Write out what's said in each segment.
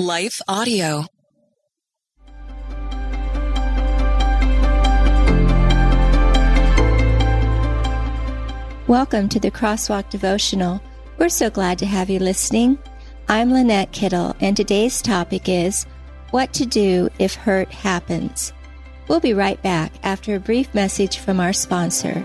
Life Audio. Welcome to the Crosswalk Devotional. We're so glad to have you listening. I'm Lynette Kittle, and today's topic is What to Do If Hurt Happens. We'll be right back after a brief message from our sponsor.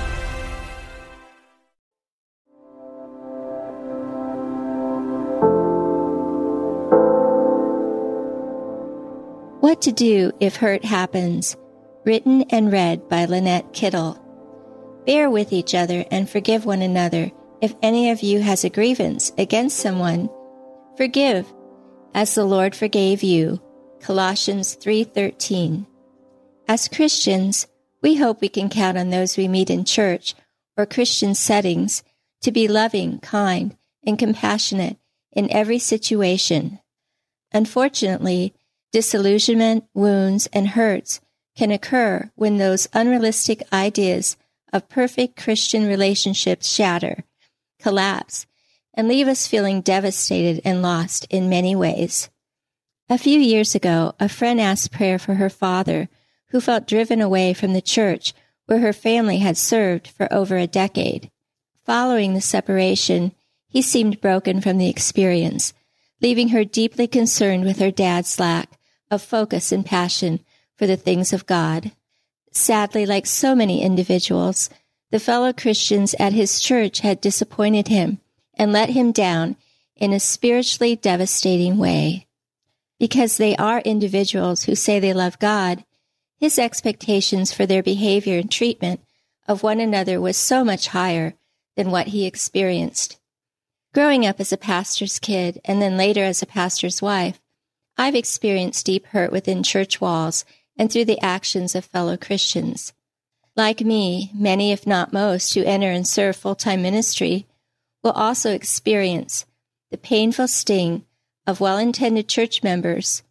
What to Do If Hurt Happens, written and read by Lynette Kittle. Bear with each other and forgive one another. If any of you has a grievance against someone, forgive as the Lord forgave you. Colossians 3:13. As Christians, we hope we can count on those we meet in church or Christian settings to be loving, kind, and compassionate in every situation. Unfortunately, Disillusionment, wounds, and hurts can occur when those unrealistic ideas of perfect Christian relationships shatter, collapse, and leave us feeling devastated and lost in many ways. A few years ago, a friend asked prayer for her father, who felt driven away from the church where her family had served for over a decade. Following the separation, he seemed broken from the experience, leaving her deeply concerned with her dad's lack of focus and passion for the things of God. Sadly, like so many individuals, the fellow Christians at his church had disappointed him and let him down in a spiritually devastating way. Because they are individuals who say they love God, his expectations for their behavior and treatment of one another was so much higher than what he experienced. Growing up as a pastor's kid and then later as a pastor's wife, I've experienced deep hurt within church walls and through the actions of fellow Christians. Like me, many, if not most, who enter and serve full time ministry will also experience the painful sting of well intended church members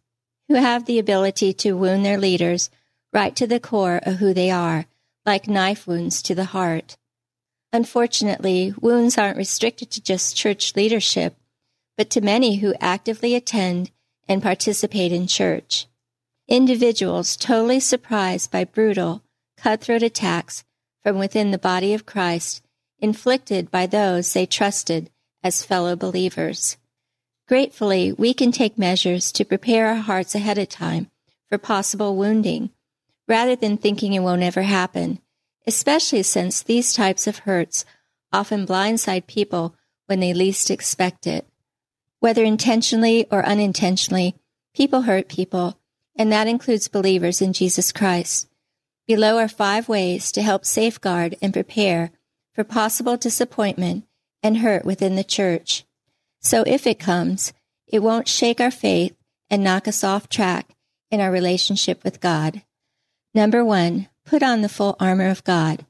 who have the ability to wound their leaders right to the core of who they are, like knife wounds to the heart. Unfortunately, wounds aren't restricted to just church leadership, but to many who actively attend and participate in church. Individuals totally surprised by brutal, cutthroat attacks from within the body of Christ inflicted by those they trusted as fellow believers. Gratefully, we can take measures to prepare our hearts ahead of time for possible wounding, rather than thinking it won't ever happen, especially since these types of hurts often blindside people when they least expect it. Whether intentionally or unintentionally, people hurt people, and that includes believers in Jesus Christ. Below are five ways to help safeguard and prepare for possible disappointment and hurt within the church. So if it comes, it won't shake our faith and knock us off track in our relationship with God. Number one, put on the full armor of God.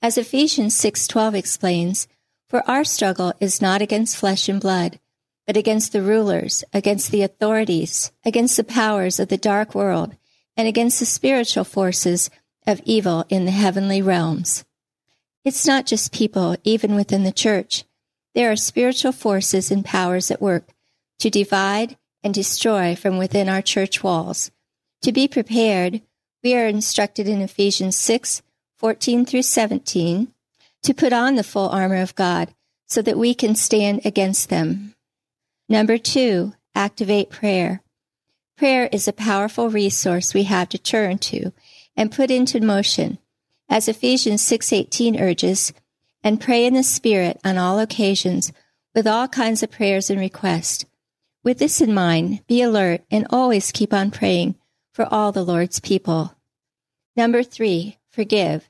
As Ephesians 6:12 explains, for our struggle is not against flesh and blood, but against the rulers, against the authorities, against the powers of the dark world, and against the spiritual forces of evil in the heavenly realms. It's not just people, even within the church. There are spiritual forces and powers at work to divide and destroy from within our church walls. To be prepared, we are instructed in Ephesians 6, 14 through 17, to put on the full armor of God so that we can stand against them. Number two, activate prayer. Prayer is a powerful resource we have to turn to and put into motion. As Ephesians 6:18 urges, and pray in the Spirit on all occasions with all kinds of prayers and requests. With this in mind, be alert and always keep on praying for all the Lord's people. Number three, forgive.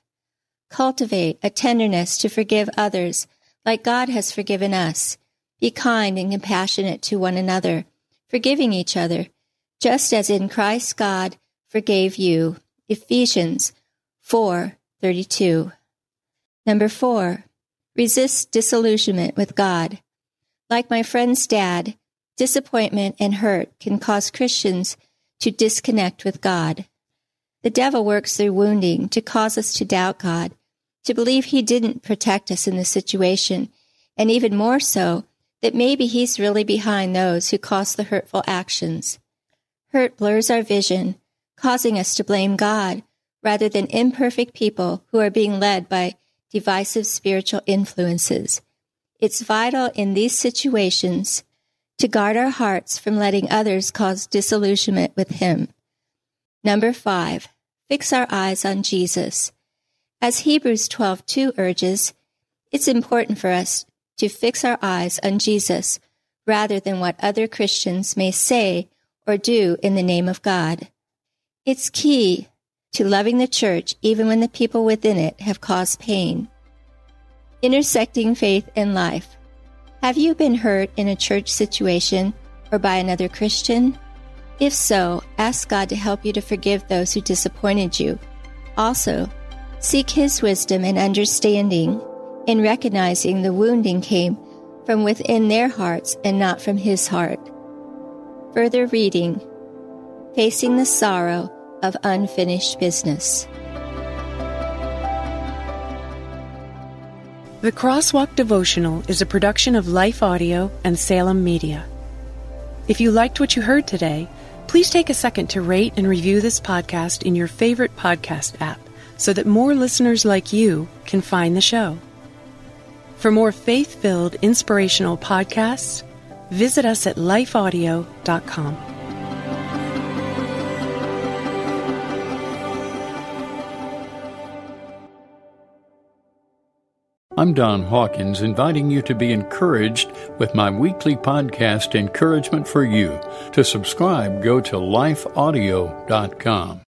Cultivate a tenderness to forgive others like God has forgiven us. Be kind and compassionate to one another, forgiving each other, just as in Christ God forgave you. Ephesians 4:32. Number 4. Resist disillusionment with God. Like my friend's dad, disappointment and hurt can cause Christians to disconnect with God. The devil works through wounding to cause us to doubt God, to believe he didn't protect us in the situation, and even more so, that maybe he's really behind those who cause the hurtful actions. Hurt blurs our vision, causing us to blame God rather than imperfect people who are being led by divisive spiritual influences. It's vital in these situations to guard our hearts from letting others cause disillusionment with Him. Number five, fix our eyes on Jesus. As Hebrews 12:2 urges, it's important for us to fix our eyes on Jesus rather than what other Christians may say or do in the name of God. It's key to loving the church even when the people within it have caused pain. Intersecting faith and life. Have you been hurt in a church situation or by another Christian? If so, ask God to help you to forgive those who disappointed you. Also, seek His wisdom and understanding in recognizing the wounding came from within their hearts and not from His heart. Further reading Facing the Sorrow of Unfinished Business. The Crosswalk Devotional is a production of Life Audio and Salem Media. If you liked what you heard today, please take a second to rate and review this podcast in your favorite podcast app so that more listeners like you can find the show. For more faith filled, inspirational podcasts, visit us at lifeaudio.com. I'm Don Hawkins, inviting you to be encouraged with my weekly podcast, Encouragement for You. To subscribe, go to lifeaudio.com.